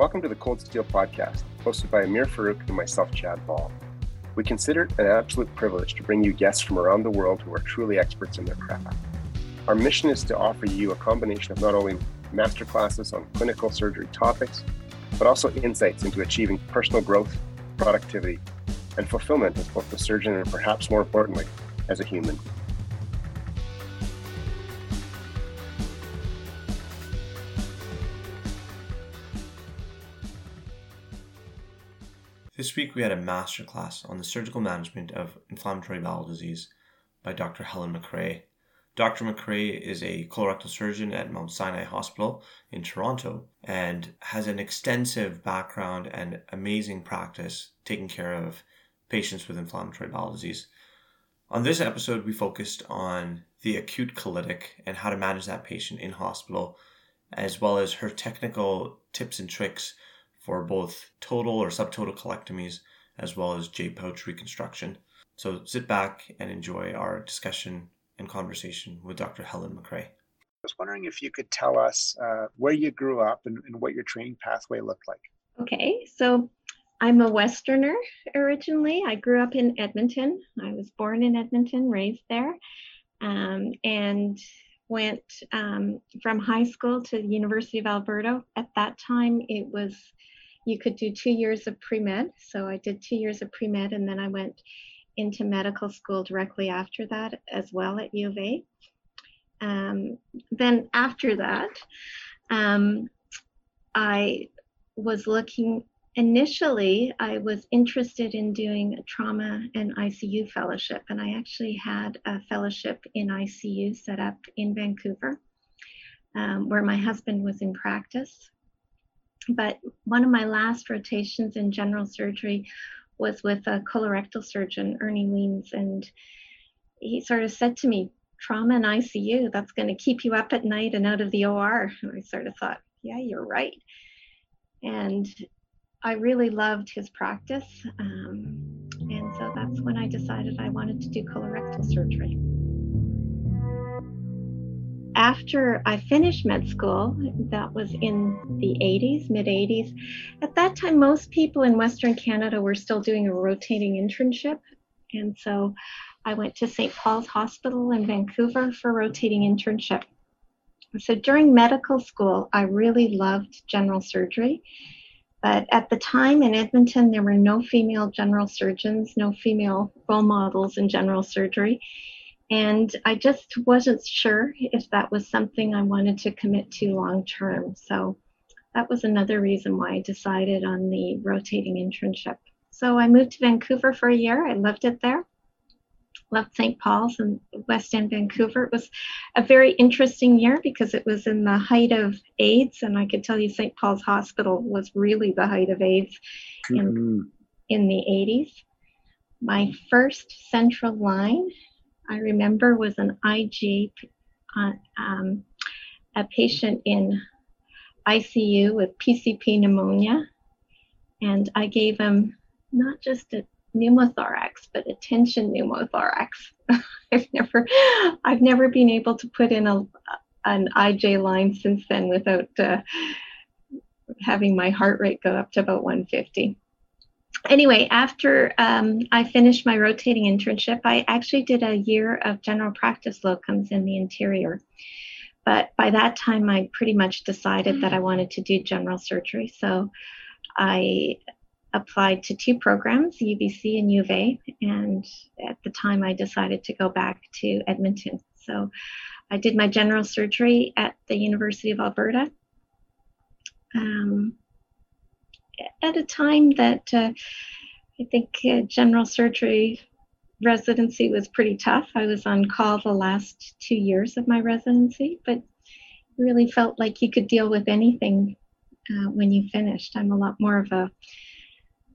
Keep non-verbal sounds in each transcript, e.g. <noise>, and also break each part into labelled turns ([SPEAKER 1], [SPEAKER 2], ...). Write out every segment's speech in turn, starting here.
[SPEAKER 1] Welcome to the Cold Steel Podcast, hosted by Amir Farouk and myself, Chad Ball. We consider it an absolute privilege to bring you guests from around the world who are truly experts in their craft. Our mission is to offer you a combination of not only masterclasses on clinical surgery topics, but also insights into achieving personal growth, productivity, and fulfillment as both a surgeon and perhaps more importantly, as a human.
[SPEAKER 2] This week we had a masterclass on the surgical management of inflammatory bowel disease by Dr. Helen MacRae. Dr. MacRae is a colorectal surgeon at Mount Sinai Hospital in Toronto and has an extensive background and amazing practice taking care of patients with inflammatory bowel disease. On this episode, we focused on the acute colitic and how to manage that patient in hospital, as well as her technical tips and tricks for both total or subtotal colectomies as well as J pouch reconstruction. So sit back and enjoy our discussion and conversation with Dr. Helen MacRae.
[SPEAKER 3] I was wondering if you could tell us uh, where you grew up and, and what your training pathway looked like.
[SPEAKER 4] Okay, so I'm a Westerner originally. I grew up in Edmonton. I was born in Edmonton, raised there, um, and went um, from high school to the University of Alberta. At that time, it was you could do two years of pre med. So I did two years of pre med, and then I went into medical school directly after that as well at U of A. Um, then after that, um, I was looking. Initially, I was interested in doing a trauma and ICU fellowship, and I actually had a fellowship in ICU set up in Vancouver, um, where my husband was in practice but one of my last rotations in general surgery was with a colorectal surgeon, Ernie Weems, and he sort of said to me, trauma and ICU, that's going to keep you up at night and out of the OR. And I sort of thought, yeah, you're right. And I really loved his practice. Um, and so that's when I decided I wanted to do colorectal surgery after I finished med school, that was in the 80s, mid 80s, at that time, most people in Western Canada were still doing a rotating internship. And so I went to St. Paul's Hospital in Vancouver for rotating internship. So during medical school, I really loved general surgery. But at the time in Edmonton, there were no female general surgeons, no female role models in general surgery. And I just wasn't sure if that was something I wanted to commit to long term. So that was another reason why I decided on the rotating internship. So I moved to Vancouver for a year. I loved it there. Loved St. Paul's and West End, Vancouver. It was a very interesting year because it was in the height of AIDS, and I could tell you St. Paul's Hospital was really the height of AIDS in, mm-hmm. in the 80s. My first central line I remember was an IJ, uh, um, a patient in ICU with PCP pneumonia, and I gave him not just a pneumothorax, but a tension pneumothorax. <laughs> I've never, I've never been able to put in a an IJ line since then without uh, having my heart rate go up to about 150 anyway, after um, I finished my rotating internship, I actually did a year of general practice locums in the interior. But by that time, I pretty much decided that I wanted to do general surgery. So I applied to two programs, UBC and U of A, and at the time I decided to go back to Edmonton. So I did my general surgery at the University of Alberta. Um, at a time that uh, I think uh, general surgery residency was pretty tough. I was on call the last two years of my residency, but really felt like you could deal with anything uh, when you finished. I'm a lot more of a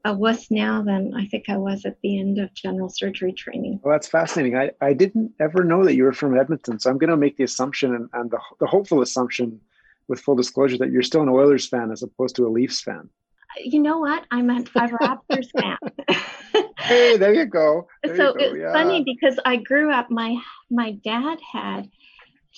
[SPEAKER 4] a wuss now than I think I was at the end of general surgery training.
[SPEAKER 3] Well, that's fascinating. I, I didn't ever know that you were from Edmonton, so I'm going to make the assumption and, and the, the hopeful assumption, with full disclosure, that you're still an Oilers fan as opposed to a Leafs fan
[SPEAKER 4] you know what? I'm a, a Raptors fan. <laughs>
[SPEAKER 3] hey, there you go. There
[SPEAKER 4] so
[SPEAKER 3] you go.
[SPEAKER 4] it's yeah. funny because I grew up. My my dad had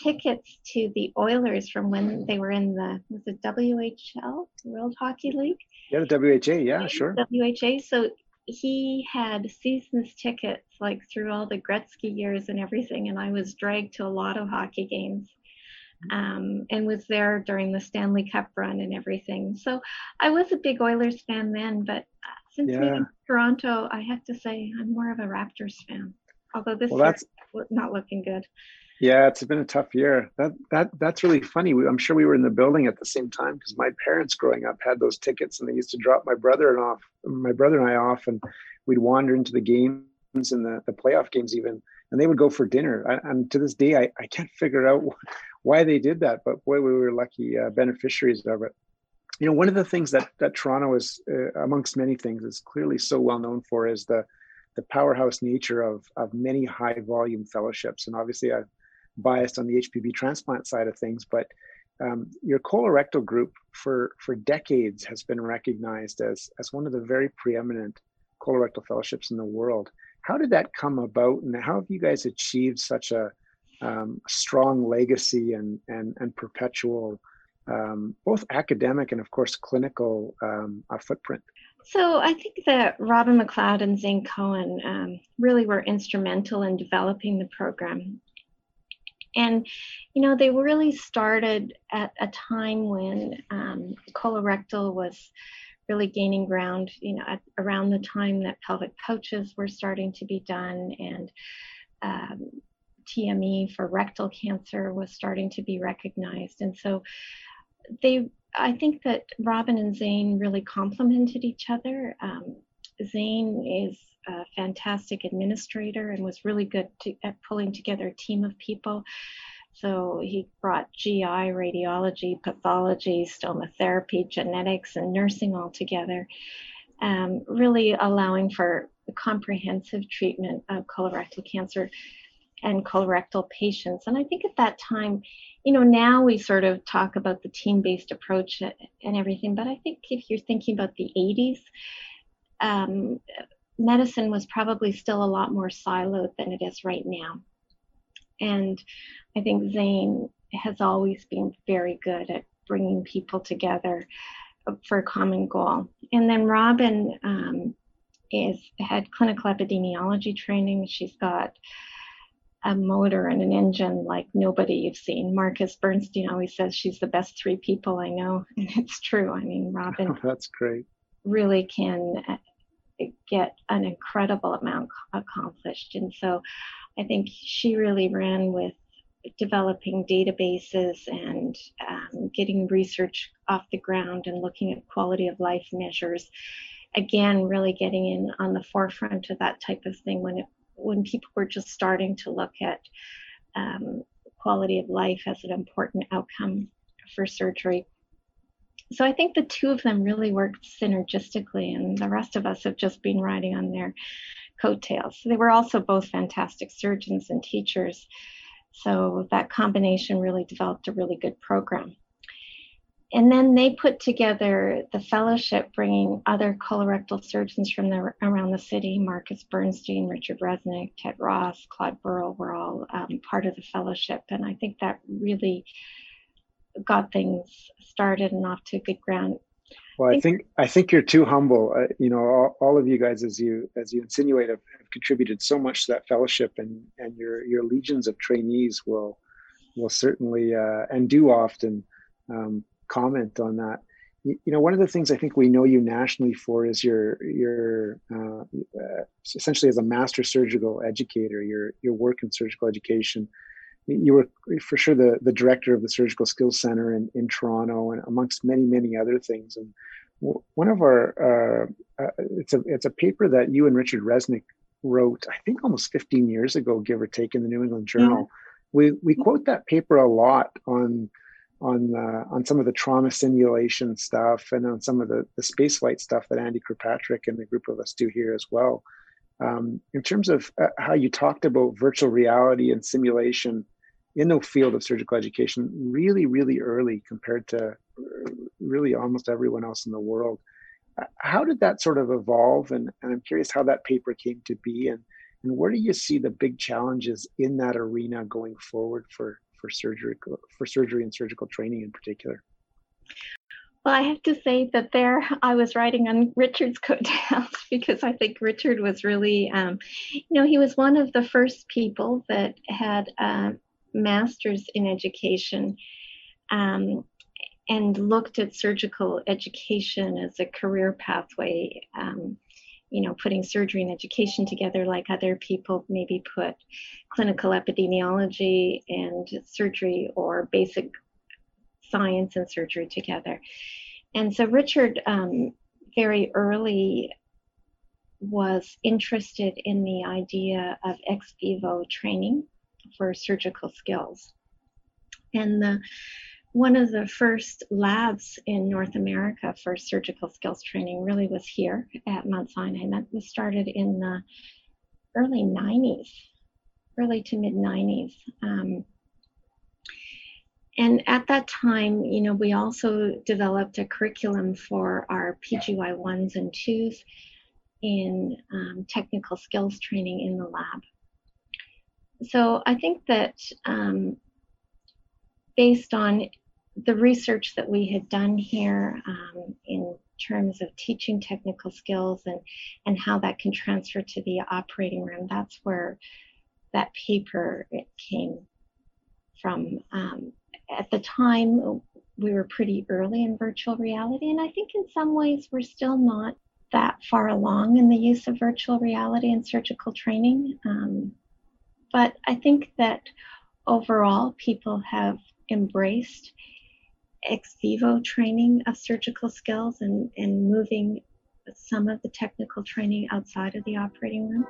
[SPEAKER 4] tickets to the Oilers from when they were in the was it WHL World Hockey League?
[SPEAKER 3] Yeah, the WHA. Yeah, sure.
[SPEAKER 4] WHA. So he had seasons tickets like through all the Gretzky years and everything, and I was dragged to a lot of hockey games. Um, and was there during the Stanley Cup run and everything. So I was a big Oilers fan then, but uh, since yeah. moving to Toronto, I have to say I'm more of a Raptors fan. Although this well, that's not looking good.
[SPEAKER 3] Yeah, it's been a tough year. That that that's really funny. We, I'm sure we were in the building at the same time because my parents growing up had those tickets, and they used to drop my brother and off, my brother and I off, and we'd wander into the games and the the playoff games even, and they would go for dinner. I, and to this day, I, I can't figure out <laughs> why they did that, but boy, we were lucky uh, beneficiaries of it. You know, one of the things that that Toronto is, uh, amongst many things, is clearly so well known for is the the powerhouse nature of of many high volume fellowships, and obviously I biased on the HPB transplant side of things, but um, your colorectal group for for decades has been recognized as as one of the very preeminent colorectal fellowships in the world. How did that come about, and how have you guys achieved such a um, strong legacy and and and perpetual um, both academic and of course clinical um, uh, footprint?
[SPEAKER 4] So I think that Robin McLeod and Zane Cohen um, really were instrumental in developing the program. And, you know, they really started at a time when um, colorectal was really gaining ground, you know, at, around the time that pelvic pouches were starting to be done and um, TME for rectal cancer was starting to be recognized. And so they, I think that Robin and Zane really complemented each other. Um, Zane is a fantastic administrator and was really good to, at pulling together a team of people. So he brought GI, radiology, pathology, stoma therapy, genetics, and nursing all together, um, really allowing for comprehensive treatment of colorectal cancer and colorectal patients. And I think at that time, you know, now we sort of talk about the team based approach and everything, but I think if you're thinking about the 80s, um, medicine was probably still a lot more siloed than it is right now. And I think Zane has always been very good at bringing people together for a common goal. And then Robin um, is had clinical epidemiology training. She's got a motor and an engine like nobody you've seen. Marcus Burnstein always says she's the best three people I know, <laughs> and it's true. I mean, Robin.
[SPEAKER 3] Oh, <laughs> that's great.
[SPEAKER 4] Really can get an incredible amount accomplished. And so I think she really ran with developing databases and um, getting research off the ground and looking at quality of life measures. Again, really getting in on the forefront of that type of thing when it when people were just starting to look at um, quality of life as an important outcome for surgery so I think the two of them really worked synergistically, and the rest of us have just been riding on their coattails. They were also both fantastic surgeons and teachers. So that combination really developed a really good program. And then they put together the fellowship, bringing other colorectal surgeons from the, around the city. Marcus Burnstein, Richard Reznick, Ted Ross, Claude Burrell were all um, part of the fellowship. And I think that really got things started and off to a good ground.
[SPEAKER 3] Well, I think I think you're too humble. Uh, you know, all, all, of you guys, as you as you insinuate, have, have, contributed so much to that fellowship, and and your your legions of trainees will will certainly uh, and do often um, comment on that. You, you, know, one of the things I think we know you nationally for is your your uh, uh essentially as a master surgical educator, your your work in surgical education you were for sure the, the director of the Surgical Skills Center in, in Toronto, and amongst many many other things. And one of our uh, uh, it's a it's a paper that you and Richard Reznick wrote, I think almost 15 years ago, give or take, in the New England Journal. Mm-hmm. We we quote that paper a lot on on uh, on some of the trauma simulation stuff and on some of the the space flight stuff that Andy Kirkpatrick and the group of us do here as well. Um, in terms of uh, how you talked about virtual reality and simulation in the field of surgical education really, really early compared to uh, really almost everyone else in the world. Uh, how did that sort of evolve? And, and I'm curious how that paper came to be and, and where do you see the big challenges in that arena going forward for, for surgery for surgery and surgical training in particular?
[SPEAKER 4] Well, I have to say that there I was writing on Richard's <laughs> coattails because I think Richard was really, um, you know, he was one of the first people that had a master's in education um, and looked at surgical education as a career pathway. Um, you know, putting surgery and education together like other people maybe put clinical epidemiology and surgery or basic science and surgery together. And so Richard um, very early was interested in the idea of ex vivo training for surgical skills. And the one of the first labs in North America for surgical skills training really was here at Mount Sinai. That was started in the early 90s, early to mid 90s. Um, and at that time, you know, we also developed a curriculum for our PGY ones and twos in um, technical skills training in the lab. So I think that um, based on the research that we had done here um, in terms of teaching technical skills and, and how that can transfer to the operating room, that's where that paper came from. Um, at the time, we were pretty early in virtual reality, and I think in some ways we're still not that far along in the use of virtual reality in surgical training. Um, but I think that overall, people have embraced ex vivo training of surgical skills and, and moving some of the technical training outside of the operating room.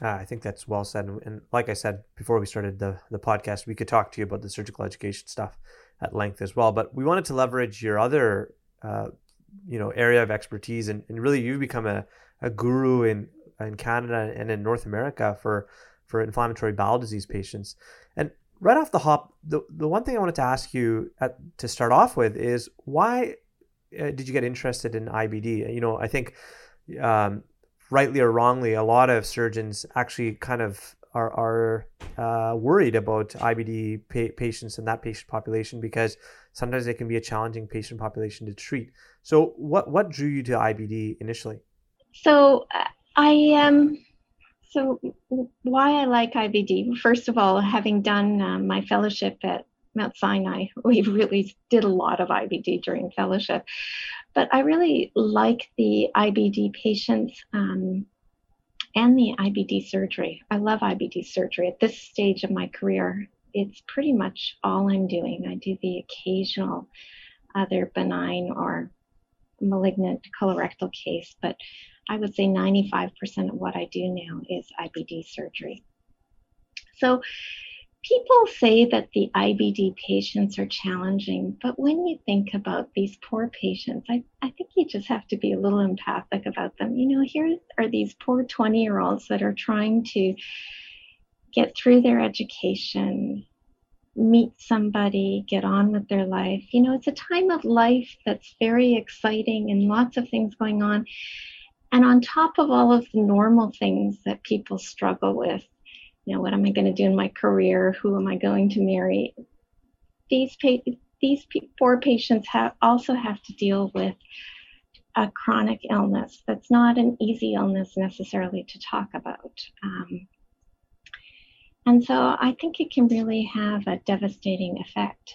[SPEAKER 2] Uh, I think that's well said. And like I said before we started the, the podcast, we could talk to you about the surgical education stuff at length as well. But we wanted to leverage your other, uh, you know, area of expertise, and, and really you've become a, a guru in in Canada and in North America for for inflammatory bowel disease patients. And right off the hop, the the one thing I wanted to ask you at, to start off with is why uh, did you get interested in IBD? You know, I think. Um, rightly or wrongly, a lot of surgeons actually kind of are, are uh, worried about IBD pa- patients and that patient population because sometimes it can be a challenging patient population to treat. So, what what drew you to IBD initially?
[SPEAKER 4] So, uh, I um, so why I like IBD. First of all, having done um, my fellowship at Mount Sinai, <laughs> we really did a lot of IBD during fellowship. But I really like the IBD patients um, and the IBD surgery. I love IBD surgery. At this stage of my career, it's pretty much all I'm doing. I do the occasional other benign or malignant colorectal case, but I would say 95% of what I do now is IBD surgery. So people say that the IBD patients are challenging, but when you think about these poor patients, I, I think you just have to be a little empathic about them. You know, here are these poor 20 year olds that are trying to get through their education, meet somebody, get on with their life. You know, it's a time of life that's very exciting and lots of things going on. And on top of all of the normal things that people struggle with, you know, what am I going to do in my career? Who am I going to marry? These pa- these poor patients have also have to deal with a chronic illness that's not an easy illness necessarily to talk about. Um, and so I think it can really have a devastating effect.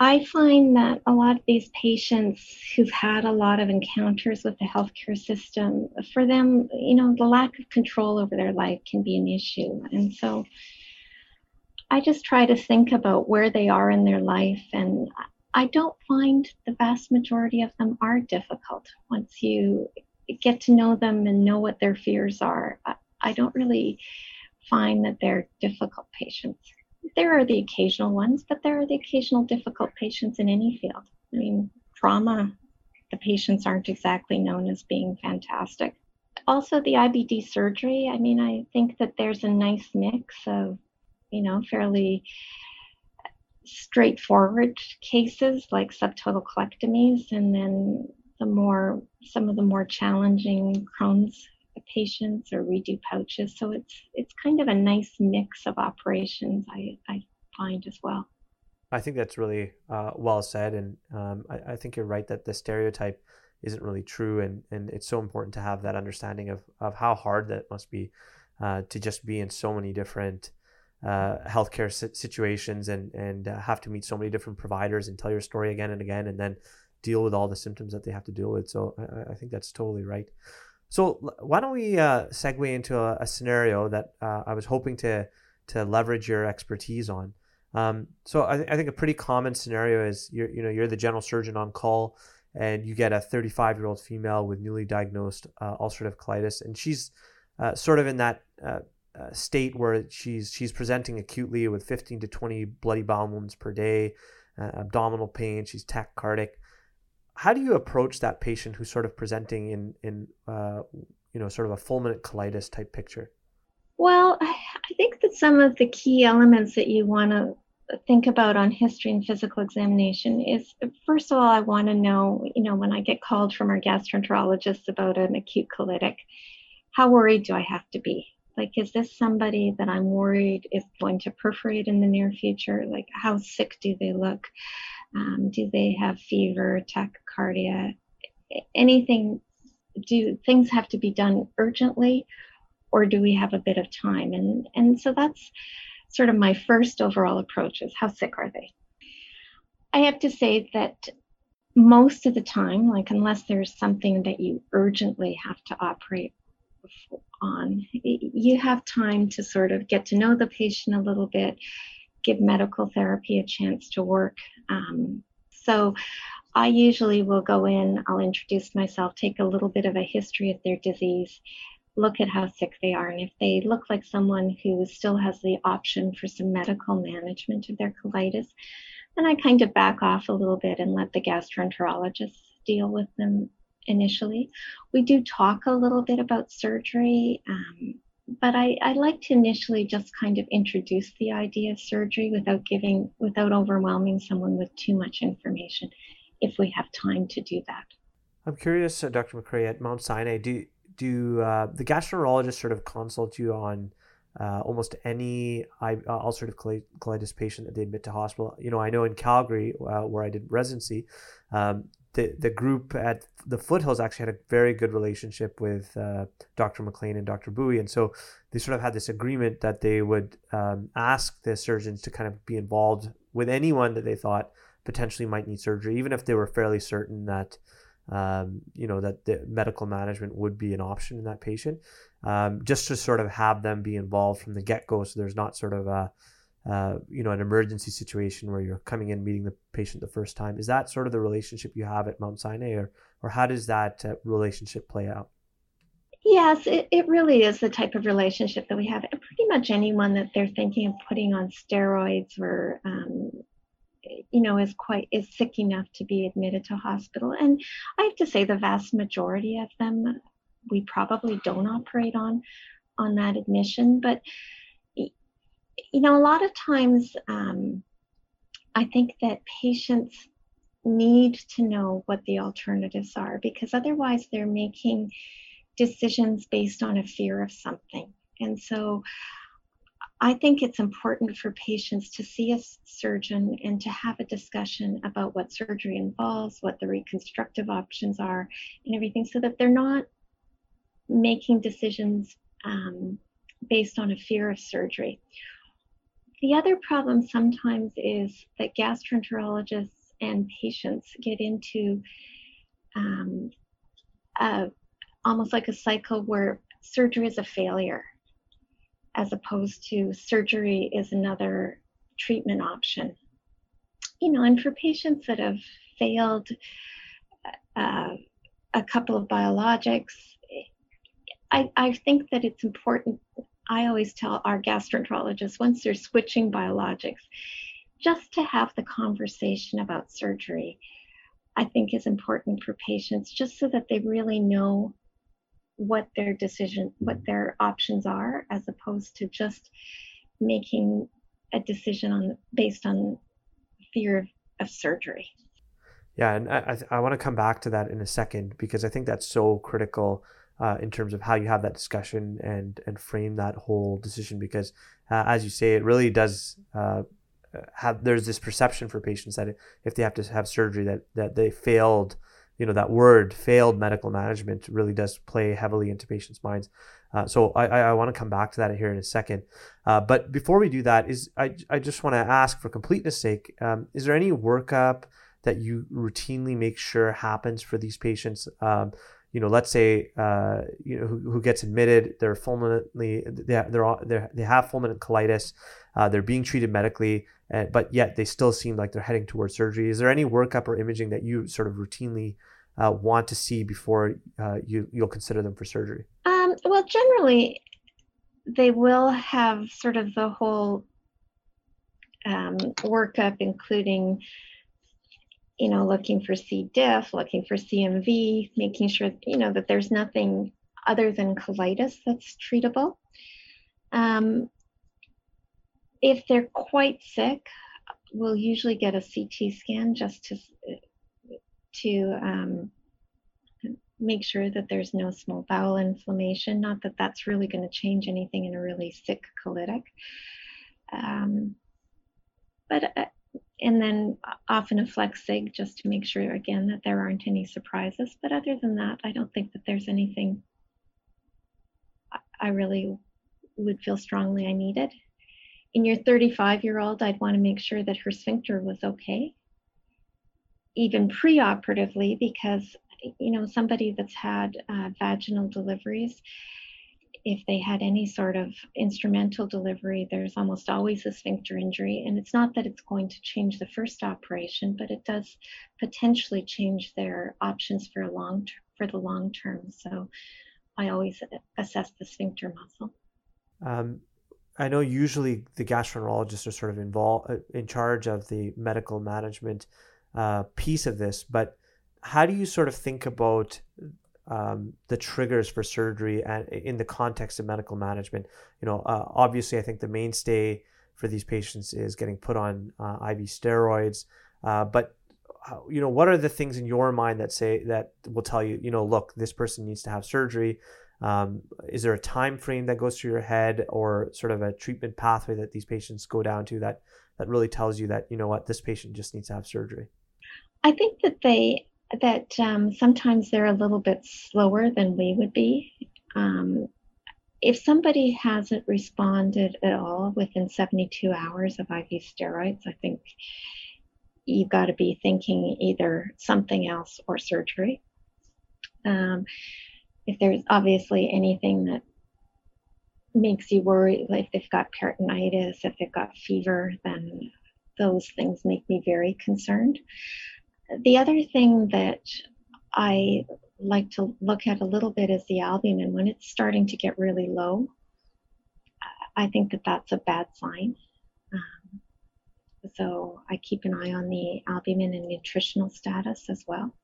[SPEAKER 4] I find that a lot of these patients who've had a lot of encounters with the healthcare system, for them, you know, the lack of control over their life can be an issue. And so I just try to think about where they are in their life. And I don't find the vast majority of them are difficult once you get to know them and know what their fears are. I, don't really find that they're difficult patients there are the occasional ones, but there are the occasional difficult patients in any field. I mean, trauma, the patients aren't exactly known as being fantastic. also the IBD surgery. I mean, I think that there's a nice mix of, you know, fairly straightforward cases like subtotal colectomies and then the more some of the more challenging Crohn's patients or redo pouches. So it's it's kind of a nice mix of operations I, I find as well.
[SPEAKER 5] I think that's really uh, well said, and um, I, I, think you're right that the stereotype isn't really true, and, and it's so important to have that understanding of, of how hard that must be uh, to just be in so many different uh, healthcare situations and and uh, have to meet so many different providers and tell your story again and again, and then deal with all the symptoms that they have to deal with. So I, I think that's totally right. So why don't we uh, segue into a, a scenario that uh, I was hoping to to leverage your expertise on. Um, so I, th- I, think a pretty common scenario is you're you know you're the general surgeon on call and you get a 35 year old female with newly diagnosed uh, ulcerative colitis and she's uh, sort of in that uh, uh, state where she's she's presenting acutely with 15 to 20 bloody bowel movements per day, abdominal pain. She's tachycardic how do you approach that patient who's sort of presenting in in uh, you know sort of a fulminant colitis type picture?
[SPEAKER 4] Well, I think that some of the key elements that you want to think about on history and physical examination is first of all, I want to know, you know, when I get called from our gastroenterologist about an acute colitic, how worried do I have to be? Like, is this somebody that I'm worried is going to perforate in the near future? Like, how sick do they look? Um, do they have fever, tachycardia, anything? Do things have to be done urgently, or do we have a bit of time? And and so that's sort of my first overall approach: is how sick are they? I have to say that most of the time, like unless there's something that you urgently have to operate on, you have time to sort of get to know the patient a little bit give medical therapy a chance to work. Um, so I usually will go in, I'll introduce myself, take a little bit of a history of their disease, look at how sick they are. And if they look like someone who still has the option for some medical management of their colitis, then I kind of back off a little bit and let the gastroenterologist deal with them initially. We do talk a little bit about surgery. Um, but I, I like to initially just kind of introduce the idea of surgery without giving, without overwhelming someone with too much information if we have time to do that.
[SPEAKER 5] I'm curious, uh, Dr. MacRae, at Mount Sinai, do, do uh, the gastroenterologist sort of consult you on uh, almost any uh, ulcerative colitis patient that they admit to hospital? You know, I know in Calgary, uh, where I did residency, um, the the group at the foothills actually had a very good relationship with uh, Dr. McLean and Dr. Bowie, and so they sort of had this agreement that they would um, ask the surgeons to kind of be involved with anyone that they thought potentially might need surgery, even if they were fairly certain that um, you know that the medical management would be an option in that patient, um, just to sort of have them be involved from the get go, so there's not sort of a uh, you know, an emergency situation where you're coming in meeting the patient the first time. Is that sort of the relationship you have at Mount Sinai, or or how does that uh, relationship play out?
[SPEAKER 4] Yes, it, it really is the type of relationship that we have. And Pretty much anyone that they're thinking of putting on steroids or um, you know is quite is sick enough to be admitted to hospital and i have to say the vast majority of them we probably don't operate on on that admission but you know, a lot of times um, I think that patients need to know what the alternatives are because otherwise they're making decisions based on a fear of something. And so I think it's important for patients to see a surgeon and to have a discussion about what surgery involves, what the reconstructive options are, and everything, so that they're not making decisions um, based on a fear of surgery. The other problem sometimes is that gastroenterologists and patients get into um, a, almost like a cycle where surgery is a failure, as opposed to surgery is another treatment option. You know, and for patients that have failed uh, a couple of biologics, I, I think that it's important I always tell our gastroenterologists once they're switching biologics, just to have the conversation about surgery, I think is important for patients, just so that they really know what their decision, what their options are, as opposed to just making a decision on based on fear of, of surgery.
[SPEAKER 5] Yeah, and I, I want to come back to that in a second because I think that's so critical uh, in terms of how you have that discussion and and frame that whole decision because, uh, as you say, it really does uh, have. There's this perception for patients that if they have to have surgery, that that they failed you know that word failed medical management really does play heavily into patients' minds. Uh, so I, I, want to come back to that here in a second. Uh, but before we do that, is I, I just want to ask for completeness sake, um, is there any workup that you routinely make sure happens for these patients? Um, you know, let's say uh, you know who, who, gets admitted, they're fulminantly they they're, they have fulminant colitis, uh, they're being treated medically, uh, but yet they still seem like they're heading towards surgery. Is there any workup or imaging that you sort of routinely uh, want to see before uh, you you'll consider them for surgery?
[SPEAKER 4] Um, well, generally, they will have sort of the whole um, workup, including you know, looking for C. diff, looking for CMV, making sure, you know, that there's nothing other than colitis that's treatable. Um, if they're quite sick, we'll usually get a CT scan just to to um, make sure that there's no small bowel inflammation. Not that that's really going to change anything in a really sick colitic. Um, but uh, and then often a flex sig just to make sure again that there aren't any surprises. But other than that, I don't think that there's anything I really would feel strongly I needed. In your 35 year old, I'd want to make sure that her sphincter was okay, even preoperatively, because you know somebody that's had uh, vaginal deliveries if they had any sort of instrumental delivery, there's almost always a sphincter injury. And it's not that it's going to change the first operation, but it does potentially change their options for a long ter- for the long term. So I always assess the sphincter muscle.
[SPEAKER 5] Um, I know usually the gastroenterologists are sort of involved uh, in charge of the medical management uh, piece of this, but how do you sort of think about um, the triggers for surgery and in the context of medical management. You know, uh, obviously, I think the mainstay for these patients is getting put on uh, IV steroids. Uh, but uh, you know, what are the things in your mind that say that will tell you, you know, look, this person needs to have surgery? Um, is there a time frame that goes through your head, or sort of a treatment pathway that these patients go down to that that really tells you that you know what this patient just needs to have surgery?
[SPEAKER 4] I think that they that um, sometimes they're a little bit slower than we would be. Um, if somebody hasn't responded at all within 72 hours of IV steroids, I think you've got to be thinking either something else or surgery. Um, if there's obviously anything that makes you worry, like they've got peritonitis, if they've got fever, then those things make me very concerned. The other thing that I like to look at a little bit is the albumin. When it's starting to get really low, I think that that's a bad sign. Um, so I keep an eye on the albumin and nutritional status as well.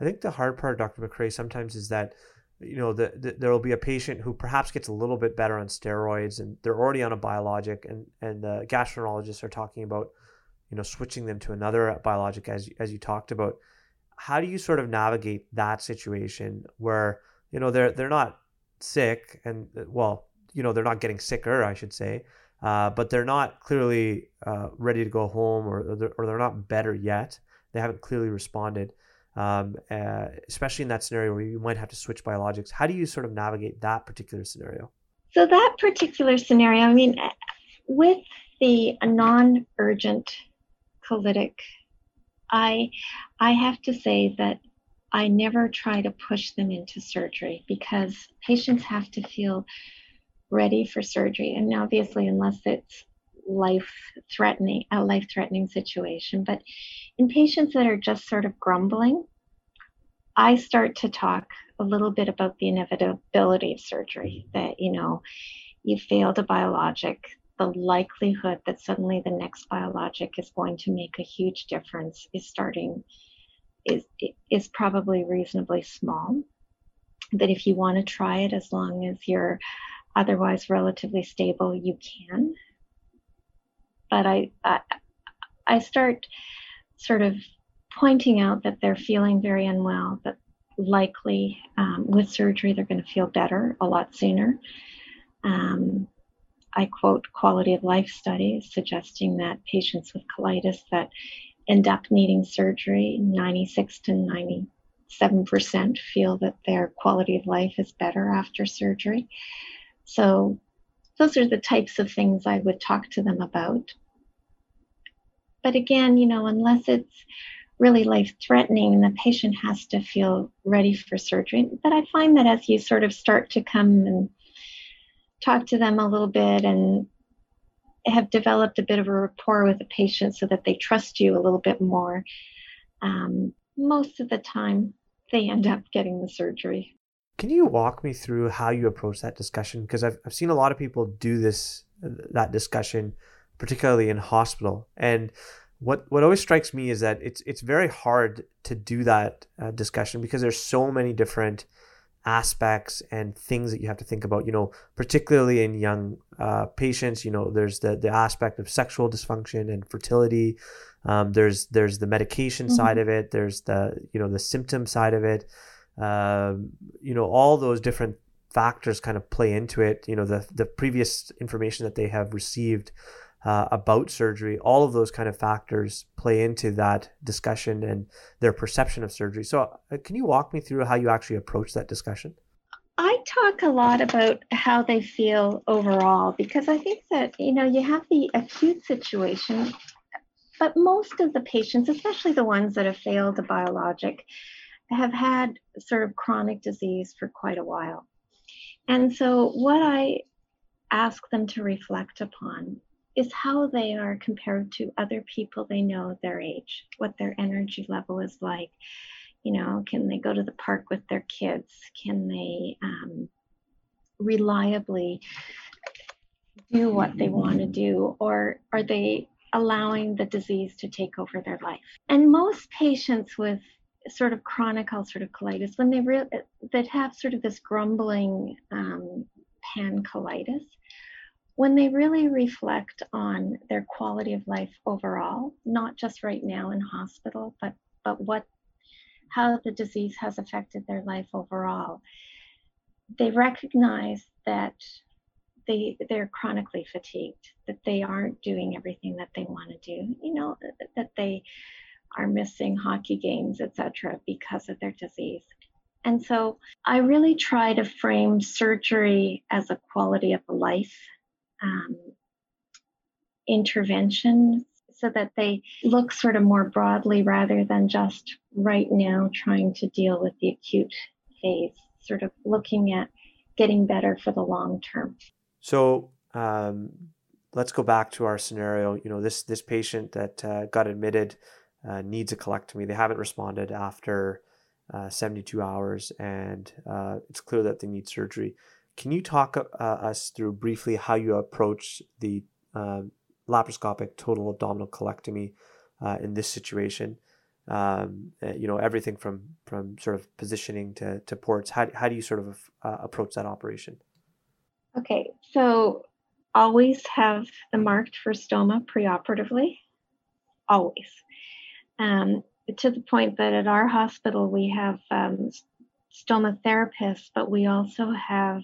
[SPEAKER 5] I think the hard part, Dr. MacRae, sometimes is that you know the, the, there will be a patient who perhaps gets a little bit better on steroids and they're already on a biologic and and the gastroenterologists are talking about you know, switching them to another biologic as as you talked about. How do you sort of navigate that situation where you know they're they're not sick and well, you know, they're not getting sicker, I should say, uh, but they're not clearly uh, ready to go home or they're, or they're not better yet. They haven't clearly responded. Um, uh, especially in that scenario where you might have to switch biologics. How do you sort of navigate that particular scenario?
[SPEAKER 4] So that particular scenario, I mean, with the non-urgent colitic, I I have to say that I never try to push them into surgery because patients have to feel ready for surgery. And obviously, unless it's life threatening, a life threatening situation. But in patients that are just sort of grumbling, I start to talk a little bit about the inevitability of surgery that, you know, you failed a biologic, the likelihood that suddenly the next biologic is going to make a huge difference is starting is is probably reasonably small that if you want to try it, as long as you're otherwise relatively stable, you can. But I, I, I start sort of pointing out that they're feeling very unwell, that likely um, with surgery they're going to feel better a lot sooner. Um, I quote quality of life studies suggesting that patients with colitis that end up needing surgery, 96 to 97% feel that their quality of life is better after surgery. So, those are the types of things I would talk to them about. But again, you know, unless it's really life threatening, the patient has to feel ready for surgery. But I find that as you sort of start to come and talk to them a little bit and have developed a bit of a rapport with the patient so that they trust you a little bit more, um, most of the time they end up getting the surgery.
[SPEAKER 5] Can you walk me through how you approach that discussion? Because I've, I've seen a lot of people do this, that discussion, particularly in hospital. And what, what always strikes me is that it's, it's very hard to do that uh, discussion because there's so many different aspects and things that you have to think about you know particularly in young uh, patients you know there's the the aspect of sexual dysfunction and fertility. Um, there's there's the medication mm-hmm. side of it. There's the you know the symptom side of it. Um, you know all those different factors kind of play into it. You know the the previous information that they have received uh, about surgery, all of those kind of factors play into that discussion and their perception of surgery. So, uh, can you walk me through how you actually approach that discussion?
[SPEAKER 4] I talk a lot about how they feel overall because I think that, you know, you have the acute situation, but most of the patients, especially the ones that have failed a biologic, have had sort of chronic disease for quite a while. And so, what I ask them to reflect upon is how they are compared to other people they know their age, what their energy level is like. You know, can they go to the park with their kids? Can they um, reliably do what they want to do? Or are they allowing the disease to take over their life? And most patients with sort of chronic ulcerative colitis, when they re- that have sort of this grumbling um, pancolitis, when they really reflect on their quality of life overall, not just right now in hospital, but but what how the disease has affected their life overall, they recognize that they they're chronically fatigued, that they aren't doing everything that they want to do, you know, that they are missing hockey games, etc., because of their disease. And so I really try to frame surgery as a quality of life um, interventions so that they look sort of more broadly rather than just right now trying to deal with the acute phase, sort of looking at getting better for the long term.
[SPEAKER 5] So um, let's go back to our scenario. You know, this this patient that uh, got admitted uh, needs a colectomy. They haven't responded after uh, 72 hours, and uh, it's clear that they need surgery. Can you talk uh, us through briefly how you approach the uh, laparoscopic total abdominal colectomy uh, in this situation? Um, uh, you know, everything from from sort of positioning to, to ports. How, how do you sort of uh, approach that operation?
[SPEAKER 4] Okay, so always have the marked for stoma preoperatively. Always. Um, to the point that at our hospital we have um, stoma therapists, but we also have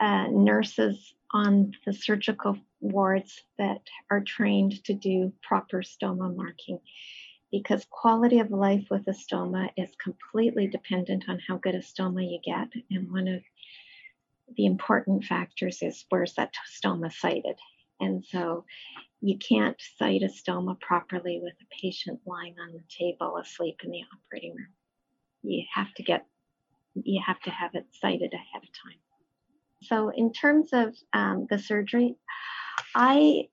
[SPEAKER 4] uh, nurses on the surgical wards that are trained to do proper stoma marking because quality of life with a stoma is completely dependent on how good a stoma you get. And one of the important factors is where's that stoma sited. And so you can't site a stoma properly with a patient lying on the table asleep in the operating room. You have to get you have to have it sited ahead of time. So in terms of um, the surgery, I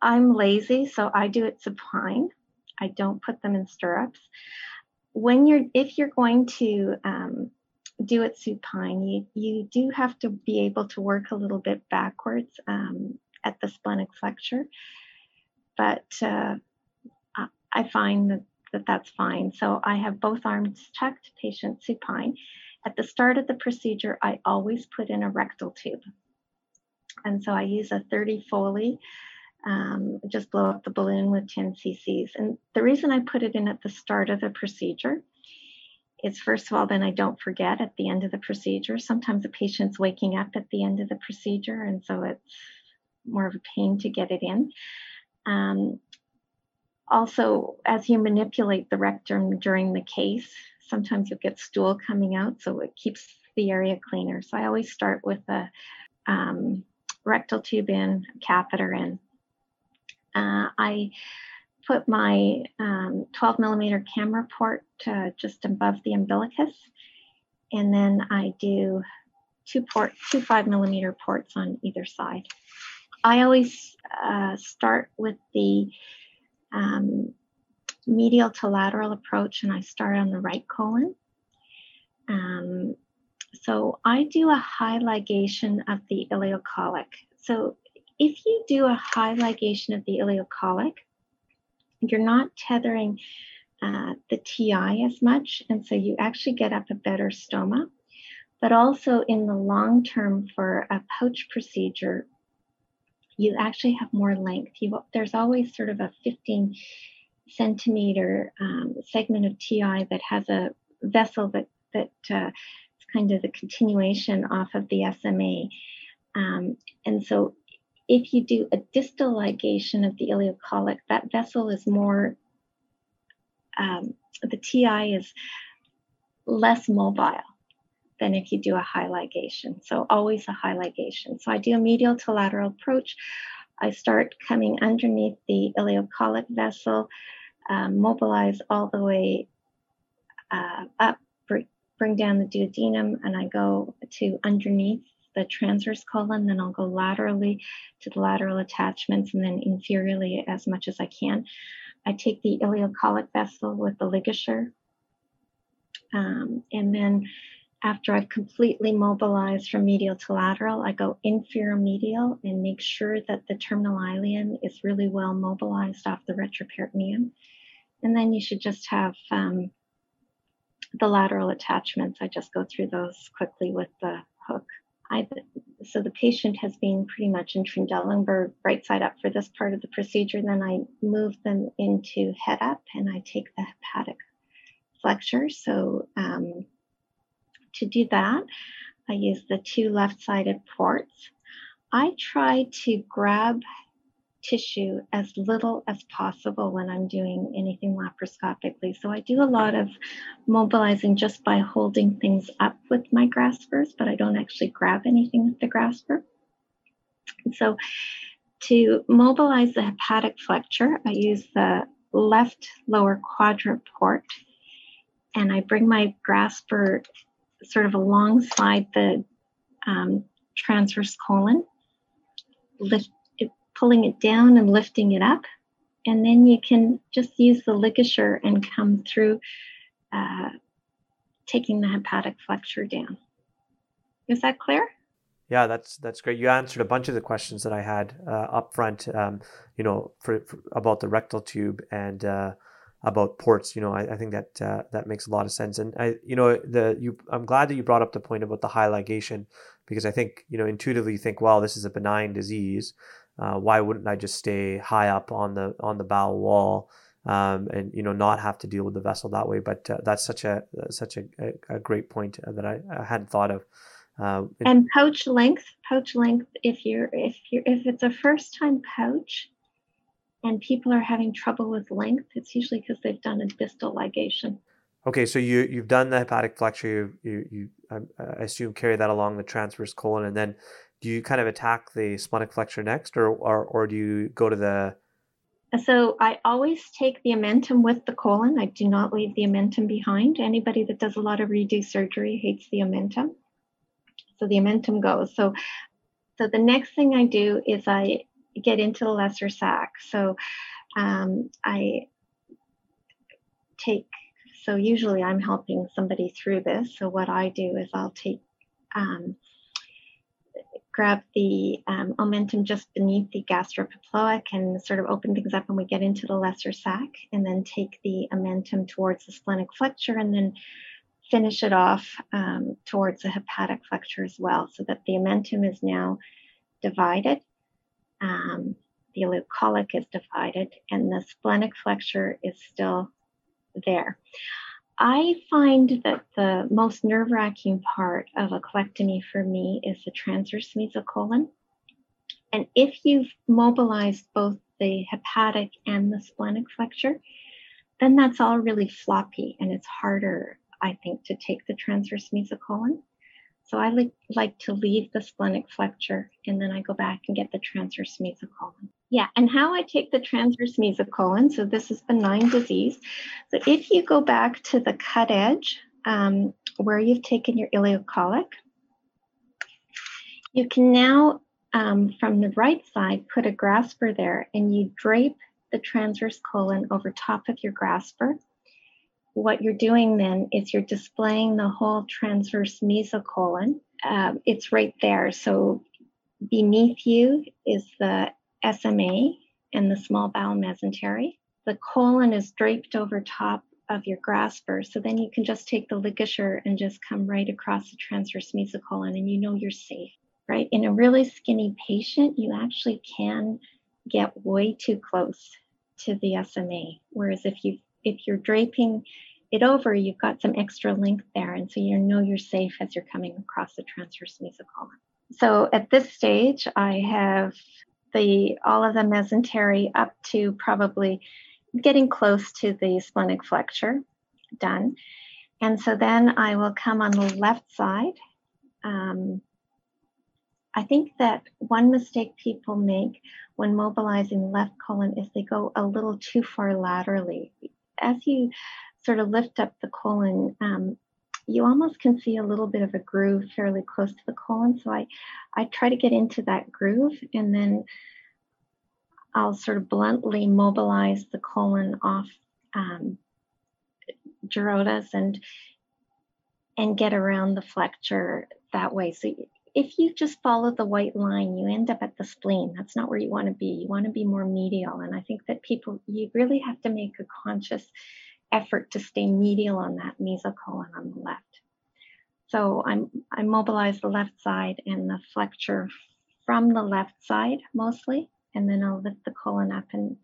[SPEAKER 4] I'm lazy, so I do it supine. I don't put them in stirrups. When you're if you're going to um, do it supine, you you do have to be able to work a little bit backwards um, at the splenic flexure, but uh, I find that, that that's fine. So I have both arms tucked, patient supine, At the start of the procedure, I always put in a rectal tube. And so I use a 30 Foley, um, just blow up the balloon with 10 cc's. And the reason I put it in at the start of the procedure is first of all, then I don't forget at the end of the procedure. Sometimes the patient's waking up at the end of the procedure, and so it's more of a pain to get it in. Um, also, as you manipulate the rectum during the case, sometimes you'll get stool coming out, so it keeps the area cleaner. So I always start with a um, rectal tube in, catheter in. Uh, I put my um, 12 millimeter camera port uh, just above the umbilicus, and then I do two port, two five millimeter ports on either side. I always uh, start with the um, medial to lateral approach, and I start on the right colon. Um, so I do a high ligation of the ileocolic. So if you do a high ligation of the ileocolic, you're not tethering uh, the TI as much, and so you actually get up a better stoma. But also in the long term for a pouch procedure, you actually have more length. You, there's always sort of a 15 centimeter um, segment of TI that has a vessel that that uh, is kind of the continuation off of the SMA. Um, and so if you do a distal ligation of the ileocolic, that vessel is more, um, the TI is less mobile than if you do a high ligation. So always a high ligation. So I do a medial to lateral approach. I start coming underneath the ileocolic vessel, um, mobilize all the way uh, up, bring, bring down the duodenum, and I go to underneath the transverse colon, then I'll go laterally to the lateral attachments and then inferiorly as much as I can. I take the ileocolic vessel with the ligature. Um, and then after I've completely mobilized from medial to lateral, I go inferior medial and make sure that the terminal ileum is really well mobilized off the retroperitoneum. And then you should just have um, the lateral attachments. I just go through those quickly with the hook. I, so the patient has been pretty much in Trendelenburg right side up for this part of the procedure. Then I move them into head up and I take the hepatic flexure. So um, to do that, I use the two left-sided ports. I try to grab tissue as little as possible when I'm doing anything laparoscopically. So I do a lot of mobilizing just by holding things up with my graspers, but I don't actually grab anything with the grasper. So to mobilize the hepatic flexure, I use the left lower quadrant port and I bring my grasper sort of alongside the um, transverse colon, lift pulling it down and lifting it up. And then you can just use the ligature and come through uh, taking the hepatic flexure down. Is that clear?
[SPEAKER 5] Yeah, that's that's great. You answered a bunch of the questions that I had uh, up front. Um, you know, for, for, about the rectal tube and uh, about ports. You know, I, I think that uh, that makes a lot of sense. And I, you know, the you, I'm glad that you brought up the point about the high ligation because I think you know intuitively you think, well, this is a benign disease. Uh, why wouldn't I just stay high up on the on the bowel wall? Um, and you know not have to deal with the vessel that way. But uh, that's such a such a, a, great point that I, I hadn't thought of.
[SPEAKER 4] Uh, and pouch length, pouch length. If you're if you're if it's a first time pouch, and people are having trouble with length, it's usually because they've done a distal ligation.
[SPEAKER 5] Okay, so you you've done the hepatic flexure. You you, you I assume carry that along the transverse colon, and then do you kind of attack the splenic flexure next, or or or do you go to the
[SPEAKER 4] so I always take the omentum with the colon. I do not leave the omentum behind. Anybody that does a lot of redo surgery hates the omentum. So the omentum goes. So so the next thing I do is I get into the lesser sac. So um, I take, so usually I'm helping somebody through this. So what I do is I'll take, um, grab the um, omentum just beneath the gastroepiploic and sort of open things up and we get into the lesser sac and then take the omentum towards the splenic flexure and then finish it off um, towards the hepatic flexure as well, so that the omentum is now divided. Um, the ileocolic is divided, and the splenic flexure is still there. I find that the most nerve wracking part of a colectomy for me is the transverse mesocolon. And if you've mobilized both the hepatic and the splenic flexure, then that's all really floppy and it's harder, I think, to take the transverse mesocolon. So I like, like to leave the splenic flexure and then I go back and get the transverse mesocolon. Yeah, and how I take the transverse mesocolon, so this is benign disease. So if you go back to the cut edge um, where you've taken your ileocolic, you can now, um, from the right side, put a grasper there and you drape the transverse colon over top of your grasper. What you're doing then is you're displaying the whole transverse mesocolon. Uh, it's right there. So beneath you is the SMA and the small bowel mesentery. The colon is draped over top of your grasper. So then you can just take the ligature and just come right across the transverse mesocolon and you know you're safe, right? In a really skinny patient, you actually can get way too close to the SMA. Whereas if you if you're draping it over, you've got some extra length there. And so you know you're safe as you're coming across the transverse mesocolon. So at this stage, I have the all of the mesentery up to probably getting close to the splenic flexure done. And so then I will come on the left side. Um, I think that one mistake people make when mobilizing left colon is they go a little too far laterally. As you sort of lift up the colon, um, you almost can see a little bit of a groove fairly close to the colon. So I, I try to get into that groove and then I'll sort of bluntly mobilize the colon off um, Gerota's and and get around the flexure that way. So if you just follow the white line, you end up at the spleen. That's not where you want to be. You want to be more medial. And I think that people, you really have to make a conscious effort to stay medial on that mesocolon on the left. So I'm I mobilize the left side and the flexure from the left side mostly, and then I'll lift the colon up and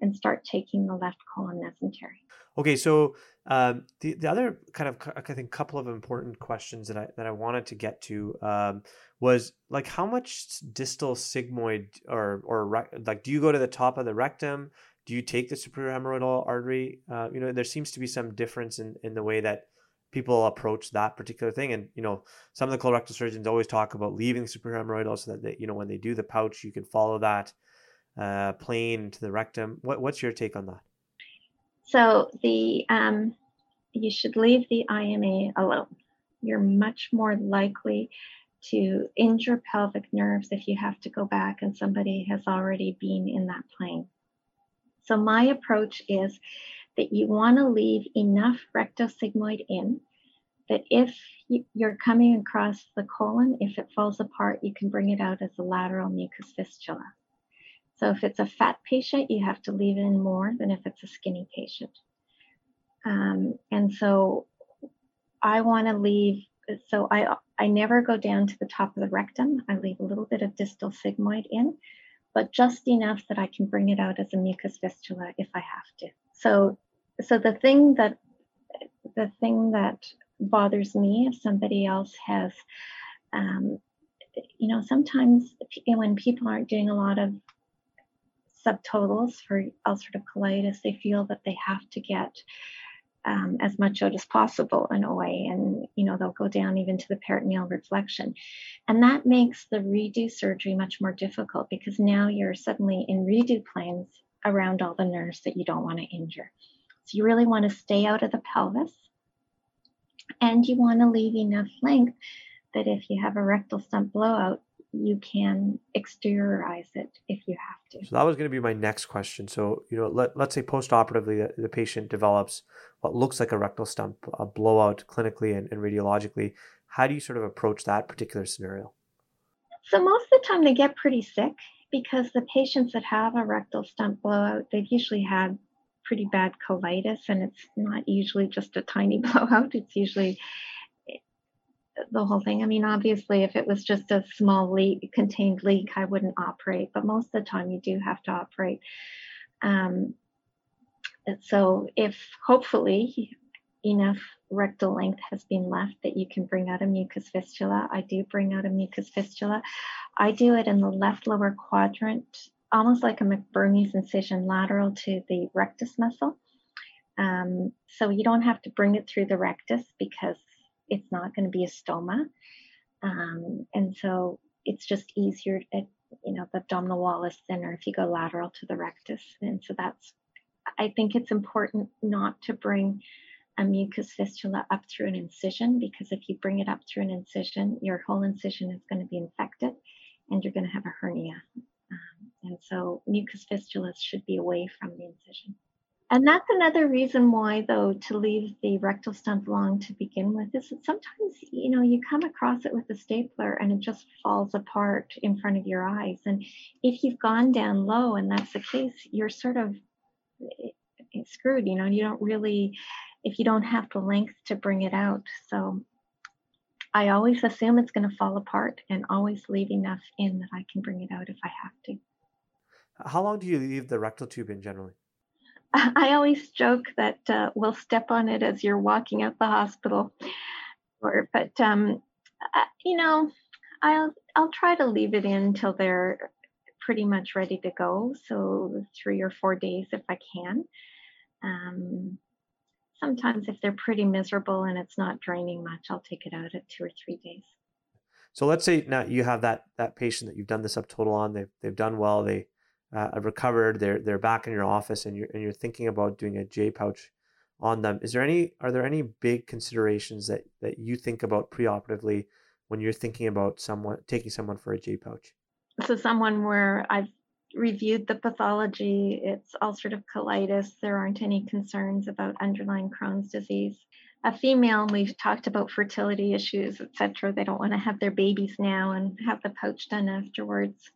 [SPEAKER 4] and start taking the left colon mesentery.
[SPEAKER 5] Okay, so um, the the other kind of I think couple of important questions that I that I wanted to get to um, was like how much distal sigmoid or or like do you go to the top of the rectum? Do you take the superior hemorrhoidal artery? Uh, you know, there seems to be some difference in in the way that people approach that particular thing. And you know, some of the colorectal surgeons always talk about leaving the superior hemorrhoidal so that they, you know when they do the pouch, you can follow that uh, plane to the rectum. What, what's your take on that?
[SPEAKER 4] So the um, you should leave the IMA alone. You're much more likely to injure pelvic nerves if you have to go back and somebody has already been in that plane. So my approach is that you want to leave enough rectosigmoid in that if you're coming across the colon, if it falls apart, you can bring it out as a lateral mucus fistula. So if it's a fat patient, you have to leave in more than if it's a skinny patient. Um, and so I want to leave, so I, I never go down to the top of the rectum. I leave a little bit of distal sigmoid in, but just enough that I can bring it out as a mucus fistula if I have to. So, so the thing that, the thing that bothers me if somebody else has, um, you know, sometimes when people aren't doing a lot of subtotals for ulcerative colitis, they feel that they have to get um, as much out as possible in OA, and you know they'll go down even to the peritoneal reflection, and that makes the redo surgery much more difficult because now you're suddenly in redo planes around all the nerves that you don't want to injure. So you really want to stay out of the pelvis, and you want to leave enough length that if you have a rectal stump blowout, you can exteriorize it if you have to.
[SPEAKER 5] So that was going to be my next question. So, you know, let, let's say post-operatively the, the patient develops what looks like a rectal stump, a blowout clinically and, and radiologically. How do you sort of approach that particular scenario?
[SPEAKER 4] So most of the time they get pretty sick because the patients that have a rectal stump blowout, they've usually had pretty bad colitis, and it's not usually just a tiny <laughs> blowout. It's usually the whole thing. I mean, obviously, if it was just a small leak, contained leak, I wouldn't operate, but most of the time you do have to operate. Um, so, if hopefully enough rectal length has been left that you can bring out a mucus fistula, I do bring out a mucus fistula. I do it in the left lower quadrant, almost like a McBurney's incision lateral to the rectus muscle. Um, so you don't have to bring it through the rectus because it's not going to be a stoma. Um, and so it's just easier at, you know, the abdominal wall is thinner if you go lateral to the rectus. And so that's, I think it's important not to bring a mucus fistula up through an incision because if you bring it up through an incision, your whole incision is going to be infected and you're going to have a hernia. Um, and so mucus fistulas should be away from the incision. And that's another reason why, though, to leave the rectal stump long to begin with is that sometimes, you know, you come across it with a stapler and it just falls apart in front of your eyes. And if you've gone down low and that's the case, you're sort of eh, eh, screwed, you know, you don't really, if you don't have the length to bring it out. So I always assume it's going to fall apart and always leave enough in that I can bring it out if I have to.
[SPEAKER 5] How long do you leave the rectal tube in generally? <laughs>
[SPEAKER 4] I always joke that uh, we'll step on it as you're walking out the hospital. Or, but um, uh, you know, I'll I'll try to leave it in until they're pretty much ready to go. So three or four days if I can. Um, sometimes if they're pretty miserable and it's not draining much, I'll take it out at two or three days.
[SPEAKER 5] So let's say now you have that that patient that you've done the subtotal on. They've they've done well. They uh, recovered, they're they're back in your office, and you're and you're thinking about doing a J pouch on them. Is there any are there any big considerations that that you think about preoperatively when you're thinking about someone taking someone for a J pouch?
[SPEAKER 4] So someone where I've reviewed the pathology, it's ulcerative colitis. There aren't any concerns about underlying Crohn's disease. A female, we've talked about fertility issues, etc. They don't want to have their babies now and have the pouch done afterwards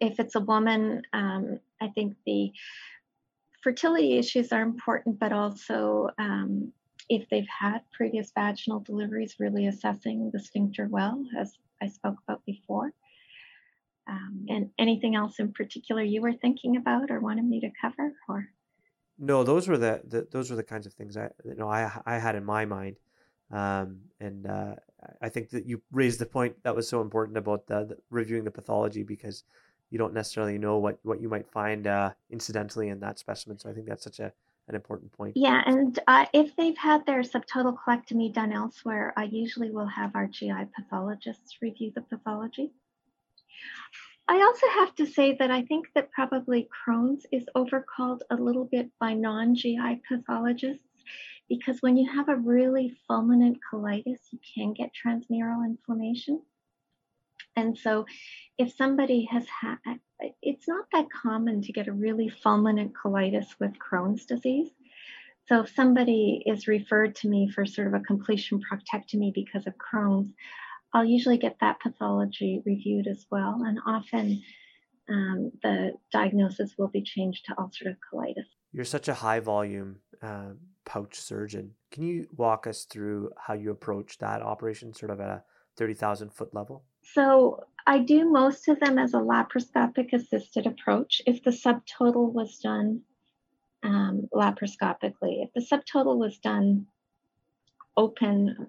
[SPEAKER 4] if it's a woman, um, I think the fertility issues are important, but also um, if they've had previous vaginal deliveries, really assessing the sphincter well, as I spoke about before. Um, and anything else in particular you were thinking about or wanted me to cover, or?
[SPEAKER 5] No, those were the, the those were the kinds of things I you know I I had in my mind, um, and uh, I think that you raised the point that was so important about the, the reviewing the pathology because you don't necessarily know what what you might find uh, incidentally in that specimen. So I think that's such a an important point.
[SPEAKER 4] Yeah, and uh, if they've had their subtotal colectomy done elsewhere, I usually will have our GI pathologists review the pathology. I also have to say that I think that probably Crohn's is overcalled a little bit by non GI pathologists because when you have a really fulminant colitis, you can get transmural inflammation. And so, if somebody has had, it's not that common to get a really fulminant colitis with Crohn's disease. So, if somebody is referred to me for sort of a completion proctectomy because of Crohn's, I'll usually get that pathology reviewed as well. And often um, the diagnosis will be changed to ulcerative colitis.
[SPEAKER 5] You're such a high volume uh, pouch surgeon. Can you walk us through how you approach that operation, sort of at a 30,000 foot level?
[SPEAKER 4] So I do most of them as a laparoscopic assisted approach. If the subtotal was done um, laparoscopically, if the subtotal was done open,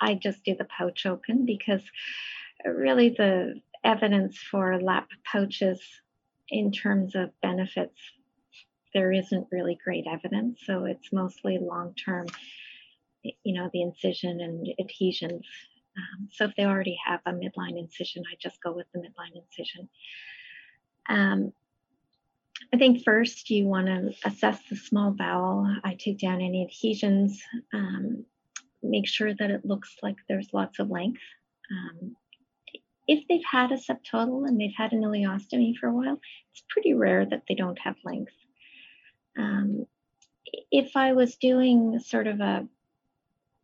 [SPEAKER 4] I just do the pouch open because really the evidence for lap pouches in terms of benefits, there isn't really great evidence. So it's mostly long term, you know, the incision and adhesions um, so if they already have a midline incision, I just go with the midline incision. Um, I think first you want to assess the small bowel. I take down any adhesions, um, make sure that it looks like there's lots of length. Um, if they've had a subtotal and they've had an ileostomy for a while, it's pretty rare that they don't have length. Um, if I was doing sort of a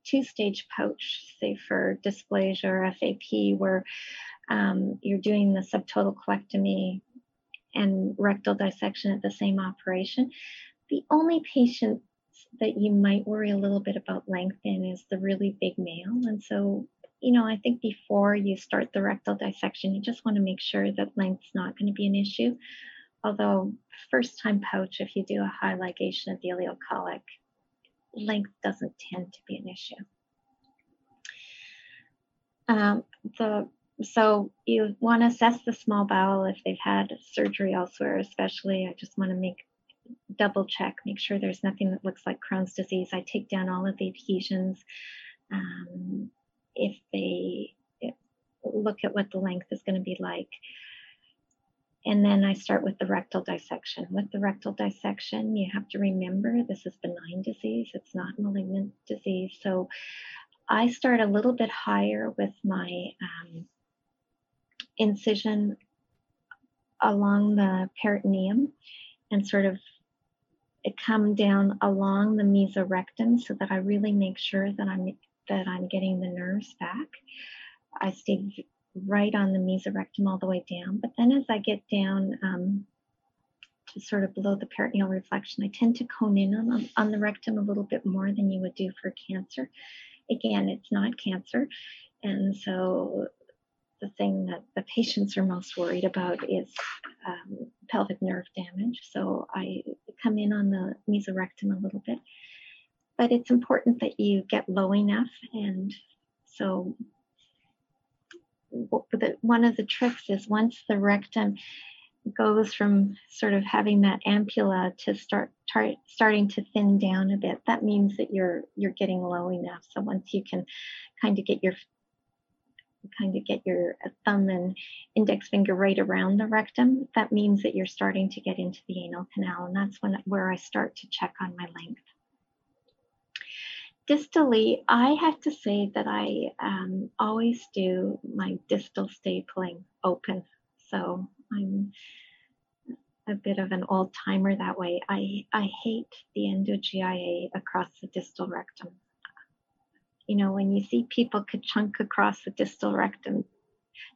[SPEAKER 4] two stage pouch, say for dysplasia or FAP, where um, you're doing the subtotal colectomy and rectal dissection at the same operation. the only patient that you might worry a little bit about length in is the really big male. And so, you know, I think before you start the rectal dissection, you just want to make sure that length's not going to be an issue. Although, first time pouch, if you do a high ligation of the ileocolic, length doesn't tend to be an issue. Um, the so you want to assess the small bowel if they've had surgery elsewhere, especially. I just want to make double check, make sure there's nothing that looks like Crohn's disease. I take down all of the adhesions. Um, if they look at what the length is going to be like. And then I start with the rectal dissection. With the rectal dissection, you have to remember this is benign disease, it's not malignant disease. So I start a little bit higher with my um, incision along the peritoneum and sort of come down along the mesorectum so that I really make sure that I'm that I'm getting the nerves back. I stay right on the mesorectum all the way down, but then as I get down um, to sort of below the peritoneal reflection, I tend to cone in on, on the rectum a little bit more than you would do for cancer. Again, it's not cancer, and so the thing that the patients are most worried about is um, pelvic nerve damage. So I come in on the mesorectum a little bit. But it's important that you get low enough. And so one of the tricks is once the rectum goes from sort of having that ampulla to start tar- starting to thin down a bit that means that you're you're getting low enough so once you can kind of get your kind of get your uh, thumb and index finger right around the rectum, that means that you're starting to get into the anal canal, and that's when where I start to check on my length. Distally, I have to say that I um, always do my distal stapling open, so I'm a bit of an old timer that way. I, I hate the endo-GIA across the distal rectum you know, when you see people chunk across the distal rectum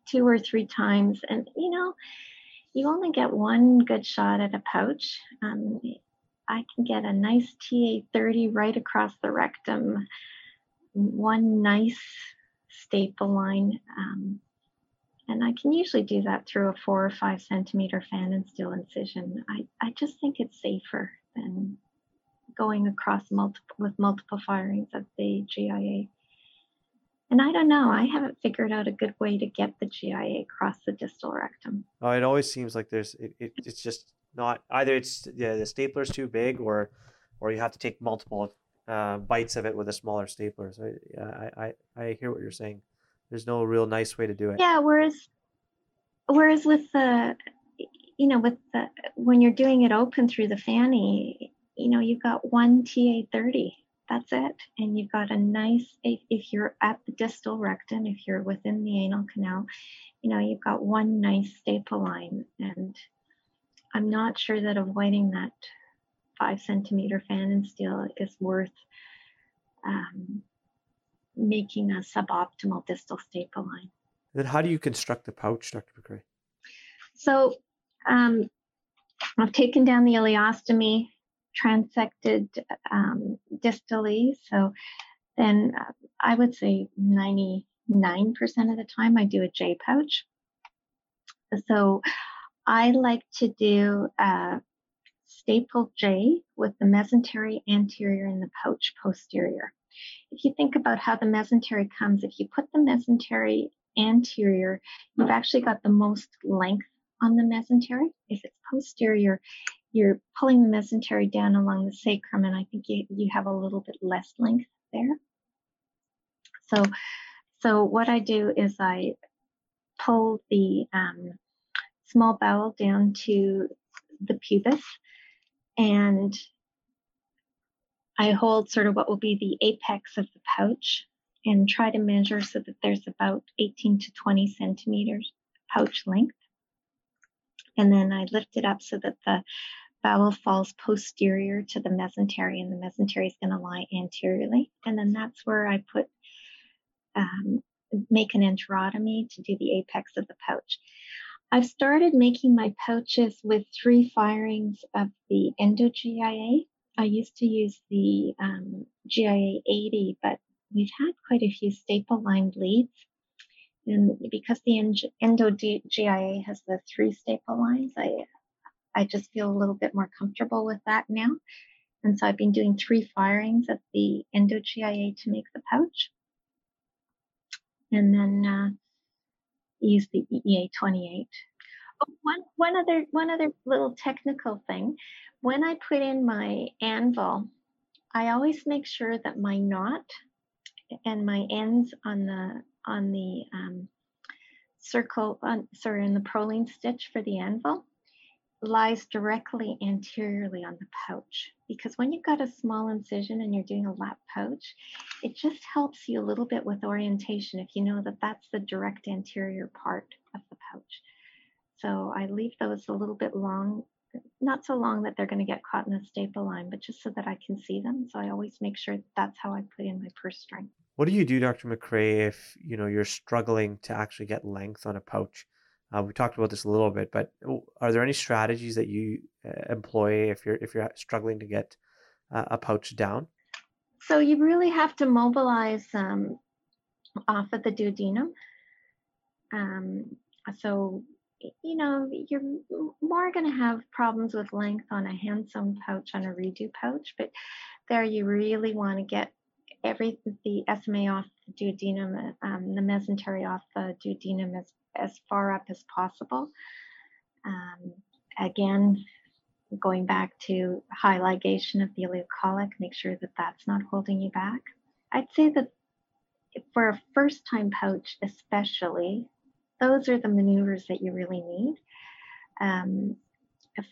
[SPEAKER 4] two or three times, and you know, you only get one good shot at a pouch. Um, I can get a nice TA30 right across the rectum, one nice staple line. Um, and I can usually do that through a four or five centimeter Pfannenstiel incision. I, I just think it's safer than going across multiple with multiple firings of the GIA. And I don't know, I haven't figured out a good way to get the GIA across the distal rectum.
[SPEAKER 5] Oh, it always seems like there's it, it it's just not either it's yeah, the stapler's too big or or you have to take multiple uh, bites of it with a smaller stapler. So I, I I hear what you're saying. There's no real nice way to do it.
[SPEAKER 4] Yeah, whereas whereas with the you know with the when you're doing it open through the fanny you know, you've got one TA30. That's it. And you've got a nice, if, if you're at the distal rectum, if you're within the anal canal, you know, you've got one nice staple line. And I'm not sure that avoiding that five centimeter Pfannenstiel is worth um, making a suboptimal distal staple line.
[SPEAKER 5] Then how do you construct the pouch, Dr. MacRae?
[SPEAKER 4] So um, I've taken down the ileostomy transected um, distally. So then uh, I would say 99% of the time I do a J pouch. So I like to do a staple J with the mesentery anterior and the pouch posterior. If you think about how the mesentery comes, if you put the mesentery anterior, you've actually got the most length on the mesentery. If it's posterior, you're pulling the mesentery down along the sacrum, and I think you, you have a little bit less length there. So, so what I do is I pull the um, small bowel down to the pubis, and I hold sort of what will be the apex of the pouch and try to measure so that there's about 18 to 20 centimeters pouch length. And then I lift it up so that the bowel falls posterior to the mesentery and the mesentery is going to lie anteriorly. And then that's where I put, um, make an enterotomy to do the apex of the pouch. I've started making my pouches with three firings of the Endo GIA. I used to use the um, GIA 80, but we've had quite a few staple lined leads. And because the Endo GIA has the three staple lines, I I just feel a little bit more comfortable with that now. And so I've been doing three firings of the Endo GIA to make the pouch. And then uh, use the EEA 28. Oh, one, one other one other little technical thing. When I put in my anvil, I always make sure that my knot and my ends on the on the um, circle on sorry in the prolene stitch for the anvil lies directly anteriorly on the pouch because when you've got a small incision and you're doing a lap pouch, it just helps you a little bit with orientation if you know that that's the direct anterior part of the pouch. So I leave those a little bit long, not so long that they're going to get caught in a staple line, but just so that I can see them. So I always make sure that that's how I put in my purse string.
[SPEAKER 5] What do you do, Dr. MacRae, if you know you're struggling to actually get length on a pouch? Uh, we talked about this a little bit, but are there any strategies that you uh, employ if you're if you're struggling to get uh, a pouch down?
[SPEAKER 4] So you really have to mobilize um, off of the duodenum. Um, so you know you're more going to have problems with length on a hand sewn pouch on a redo pouch, but there you really want to get every the SMA off the duodenum, um, the mesentery off the duodenum as as far up as possible. Um, again, going back to high ligation of the ileocolic, make sure that that's not holding you back. I'd say that for a first time pouch, especially, those are the maneuvers that you really need. Um,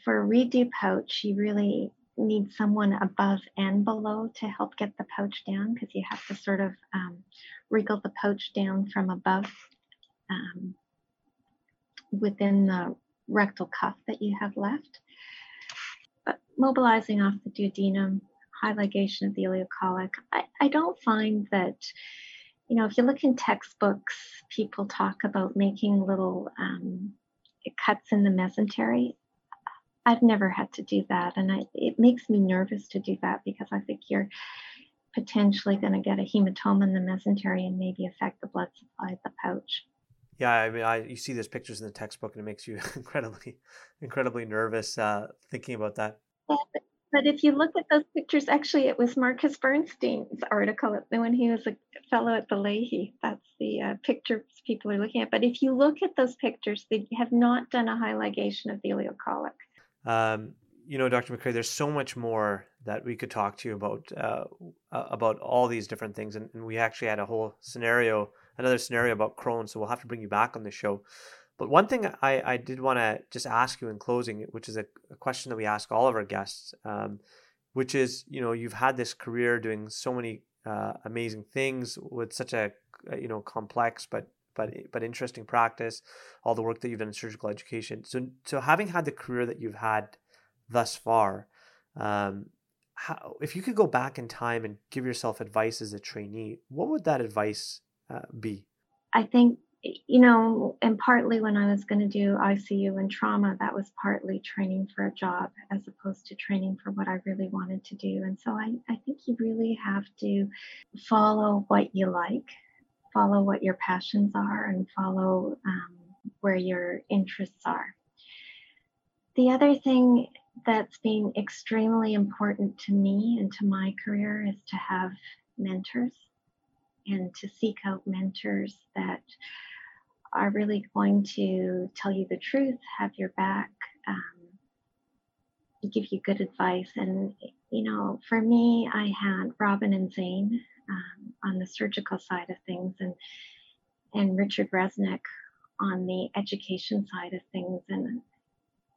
[SPEAKER 4] for a redo pouch, you really need someone above and below to help get the pouch down because you have to sort of um, wriggle the pouch down from above um, within the rectal cuff that you have left. But mobilizing off the duodenum, high ligation of the ileocolic, I, I don't find that, you know, if you look in textbooks, people talk about making little um, cuts in the mesentery. I've never had to do that, and I, it makes me nervous to do that because I think you're potentially going to get a hematoma in the mesentery and maybe affect the blood supply of the pouch.
[SPEAKER 5] Yeah, I mean, I you see those pictures in the textbook, and it makes you <laughs> incredibly, incredibly nervous uh, thinking about that.
[SPEAKER 4] But if you look at those pictures, actually, it was Marcus Burnstein's article when he was a fellow at the Lahey. That's the uh, pictures people are looking at. But if you look at those pictures, they have not done a high ligation of the ileocolic.
[SPEAKER 5] Um, you know, Dr. MacRae, there's so much more that we could talk to you about uh, about all these different things, and, and we actually had a whole scenario another scenario about Crohn's, so we'll have to bring you back on the show. But one thing I, I did want to just ask you in closing, which is a, a, question that we ask all of our guests, um, which is, you know, you've had this career doing so many uh, amazing things with such a, you know, complex but but but interesting practice, all the work that you've done in surgical education. So so having had the career that you've had thus far, um, how if you could go back in time and give yourself advice as a trainee, what would that advice uh, be?
[SPEAKER 4] I think, you know, and partly when I was going to do ICU and trauma, that was partly training for a job as opposed to training for what I really wanted to do. And so I, I think you really have to follow what you like, follow what your passions are, and follow um, where your interests are. The other thing that's been extremely important to me and to my career is to have mentors and to seek out mentors that are really going to tell you the truth, have your back, um, give you good advice. And, you know, for me, I had Robin and Zane um, on the surgical side of things and, and Richard Reznick on the education side of things. And,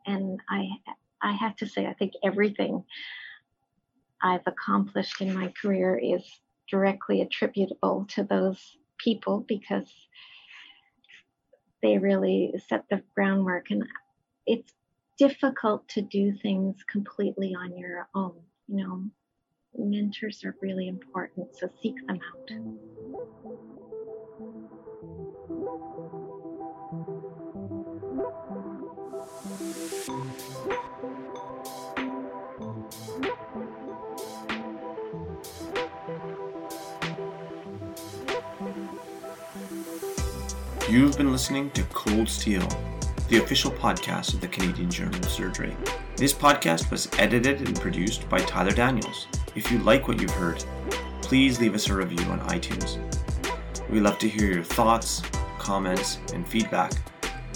[SPEAKER 4] and I, I have to say, I think everything I've accomplished in my career is directly attributable to those people because they really set the groundwork. And it's difficult to do things completely on your own you know. Mentors are really important so seek them out
[SPEAKER 5] You've been listening to Cold Steel, the official podcast of the Canadian Journal of Surgery. This podcast was edited and produced by Tyler Daniels. If you like what you've heard, please leave us a review on iTunes. We love to hear your thoughts, comments, and feedback.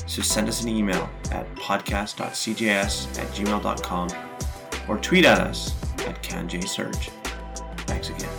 [SPEAKER 5] So send us an email at podcast.cjs at gmail.com or tweet at us at CanJSurge. Thanks again.